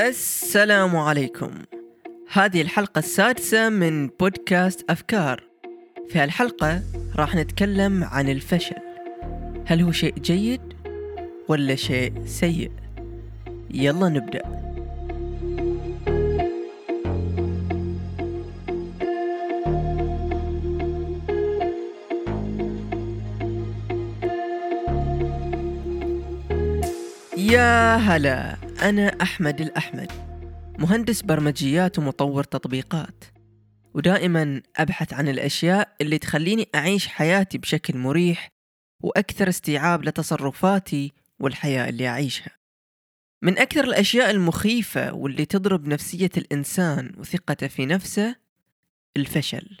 السلام عليكم. هذه الحلقة السادسة من بودكاست أفكار. في هالحلقة راح نتكلم عن الفشل. هل هو شيء جيد ولا شيء سيء؟ يلا نبدأ. يا هلا. أنا أحمد الأحمد مهندس برمجيات ومطور تطبيقات. ودائما أبحث عن الأشياء اللي تخليني أعيش حياتي بشكل مريح وأكثر استيعاب لتصرفاتي والحياة اللي أعيشها. من أكثر الأشياء المخيفة واللي تضرب نفسية الإنسان وثقته في نفسه الفشل.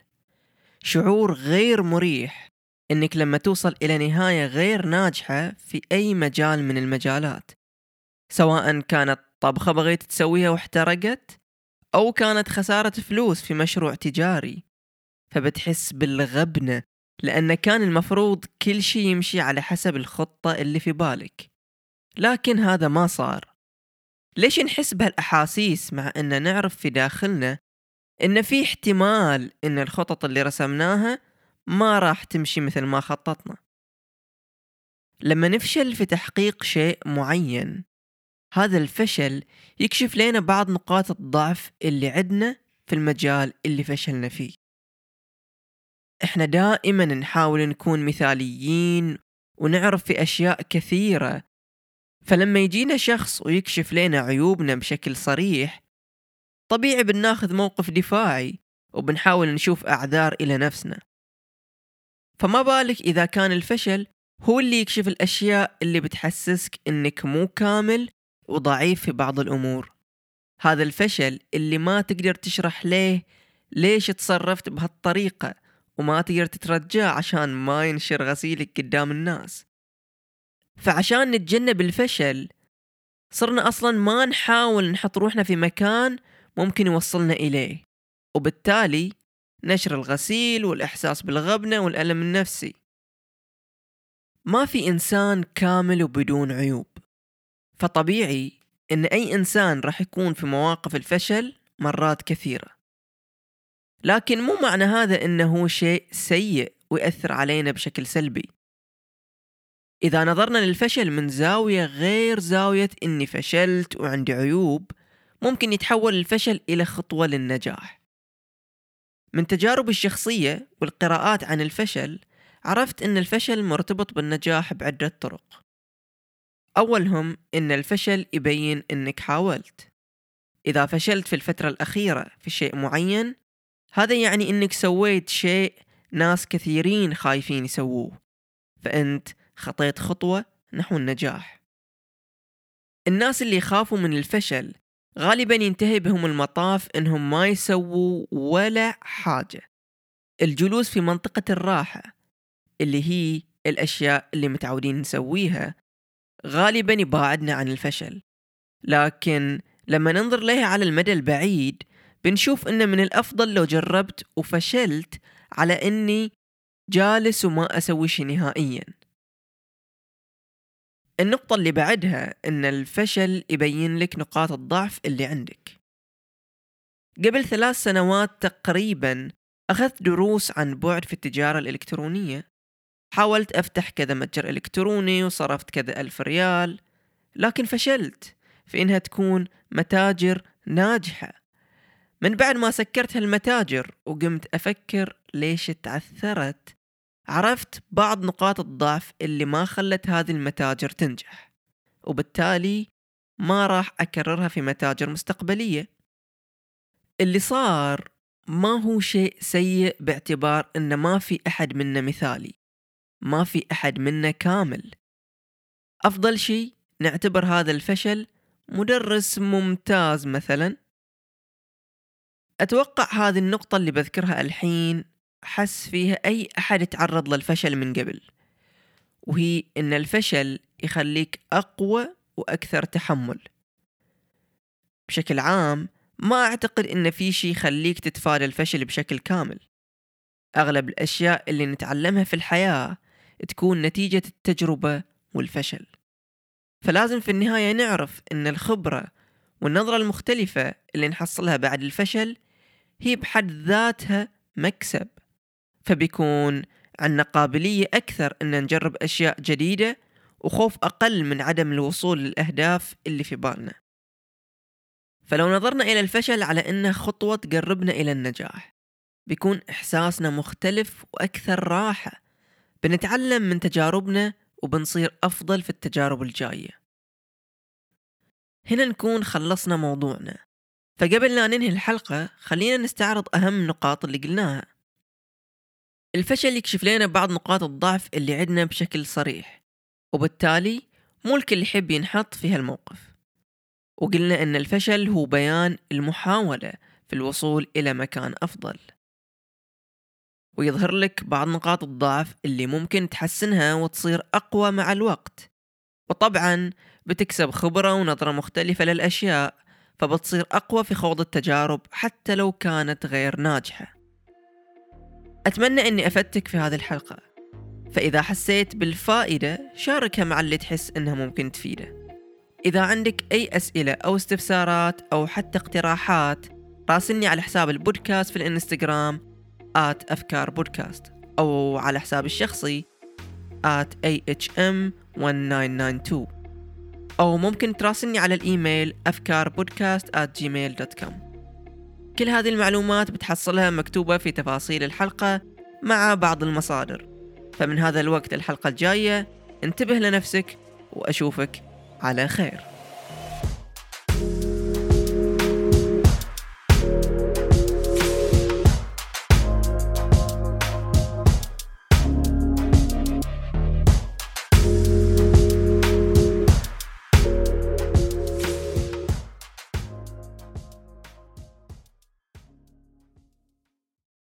شعور غير مريح إنك لما توصل إلى نهاية غير ناجحة في أي مجال من المجالات. سواء كانت طبخة بغيت تسويها واحترقت أو كانت خسارة فلوس في مشروع تجاري. فبتحس بالغبنة لأن كان المفروض كل شيء يمشي على حسب الخطة اللي في بالك. لكن هذا ما صار. ليش نحس بهالأحاسيس مع إن نعرف في داخلنا إن في احتمال إن الخطط اللي رسمناها ما راح تمشي مثل ما خططنا؟ لما نفشل في تحقيق شيء معين هذا الفشل يكشف لنا بعض نقاط الضعف اللي عندنا في المجال اللي فشلنا فيه. إحنا دائما نحاول نكون مثاليين ونعرف في أشياء كثيرة. فلما يجينا شخص ويكشف لنا عيوبنا بشكل صريح طبيعي بناخذ موقف دفاعي وبنحاول نشوف أعذار إلى نفسنا. فما بالك إذا كان الفشل هو اللي يكشف الأشياء اللي بتحسسك إنك مو كامل وضعيف في بعض الأمور. هذا الفشل اللي ما تقدر تشرح ليه ليش تصرفت بهالطريقة وما تقدر تترجاه عشان ما ينشر غسيلك قدام الناس. فعشان نتجنب الفشل صرنا أصلا ما نحاول نحط روحنا في مكان ممكن يوصلنا إليه. وبالتالي نشر الغسيل والإحساس بالغبنة والألم النفسي. ما في إنسان كامل وبدون عيوب. فطبيعي إن أي إنسان راح يكون في مواقف الفشل مرات كثيرة. لكن مو معنى هذا إنه شيء سيء ويأثر علينا بشكل سلبي. إذا نظرنا للفشل من زاوية غير زاوية إني فشلت وعندي عيوب ممكن يتحول الفشل إلى خطوة للنجاح. من تجاربي الشخصية والقراءات عن الفشل عرفت أن الفشل مرتبط بالنجاح بعدة طرق. أولهم أن الفشل يبين أنك حاولت. إذا فشلت في الفترة الأخيرة في شيء معين هذا يعني أنك سويت شيء ناس كثيرين خايفين يسووه فأنت خطيت خطوة نحو النجاح. الناس اللي يخافوا من الفشل غالبا ينتهي بهم المطاف إنهم ما يسووا ولا حاجة. الجلوس في منطقة الراحة اللي هي الأشياء اللي متعودين نسويها غالبا يباعدنا عن الفشل. لكن لما ننظر لها على المدى البعيد بنشوف إنه من الأفضل لو جربت وفشلت على إني جالس وما أسوي شي نهائيا. النقطة اللي بعدها إن الفشل يبين لك نقاط الضعف اللي عندك. قبل ثلاث سنوات تقريبا أخذت دروس عن بعد في التجارة الإلكترونية. حاولت أفتح كذا متجر إلكتروني وصرفت كذا ألف ريال لكن فشلت في إنها تكون متاجر ناجحة. من بعد ما سكرت هالمتاجر وقمت أفكر ليش تعثرت عرفت بعض نقاط الضعف اللي ما خلت هذه المتاجر تنجح وبالتالي ما راح أكررها في متاجر مستقبلية. اللي صار ما هو شيء سيء باعتبار أن ما في أحد منا مثالي. ما في أحد منا كامل. أفضل شيء نعتبر هذا الفشل مدرس ممتاز مثلا. أتوقع هذه النقطة اللي بذكرها الحين حس فيها أي أحد تعرض للفشل من قبل وهي إن الفشل يخليك أقوى وأكثر تحمل. بشكل عام ما أعتقد إن في شي يخليك تتفادى الفشل بشكل كامل. أغلب الأشياء اللي نتعلمها في الحياة تكون نتيجة التجربة والفشل. فلازم في النهاية نعرف إن الخبرة والنظرة المختلفة اللي نحصلها بعد الفشل هي بحد ذاتها مكسب. فبيكون عندنا قابلية أكثر أن نجرب أشياء جديدة وخوف أقل من عدم الوصول للأهداف اللي في بالنا. فلو نظرنا إلى الفشل على أنه خطوة تقربنا إلى النجاح بيكون إحساسنا مختلف وأكثر راحة بنتعلم من تجاربنا وبنصير أفضل في التجارب الجاية. هنا نكون خلصنا موضوعنا. فقبل لا ننهي الحلقة خلينا نستعرض أهم النقاط اللي قلناها. الفشل يكشف لنا بعض نقاط الضعف اللي عندنا بشكل صريح وبالتالي مو الكل يحب ينحط في هالموقف. وقلنا أن الفشل هو بيان المحاولة في الوصول إلى مكان أفضل. ويظهر لك بعض نقاط الضعف اللي ممكن تحسنها وتصير أقوى مع الوقت. وطبعا بتكسب خبرة ونظرة مختلفة للأشياء فبتصير أقوى في خوض التجارب حتى لو كانت غير ناجحة. أتمنى أني أفدتك في هذه الحلقة. فإذا حسيت بالفائدة شاركها مع اللي تحس أنها ممكن تفيده. إذا عندك أي أسئلة أو استفسارات أو حتى اقتراحات راسلني على حساب البودكاست في الإنستغرام آت أفكار بودكاست أو على حسابي الشخصي at ahm1992 أو ممكن تراسلني على الإيميل أفكار بودكاست at gmail.com كل هذه المعلومات بتحصلها مكتوبة في تفاصيل الحلقة مع بعض المصادر. فمن هذا الوقت الحلقة الجاية انتبه لنفسك وأشوفك على خير.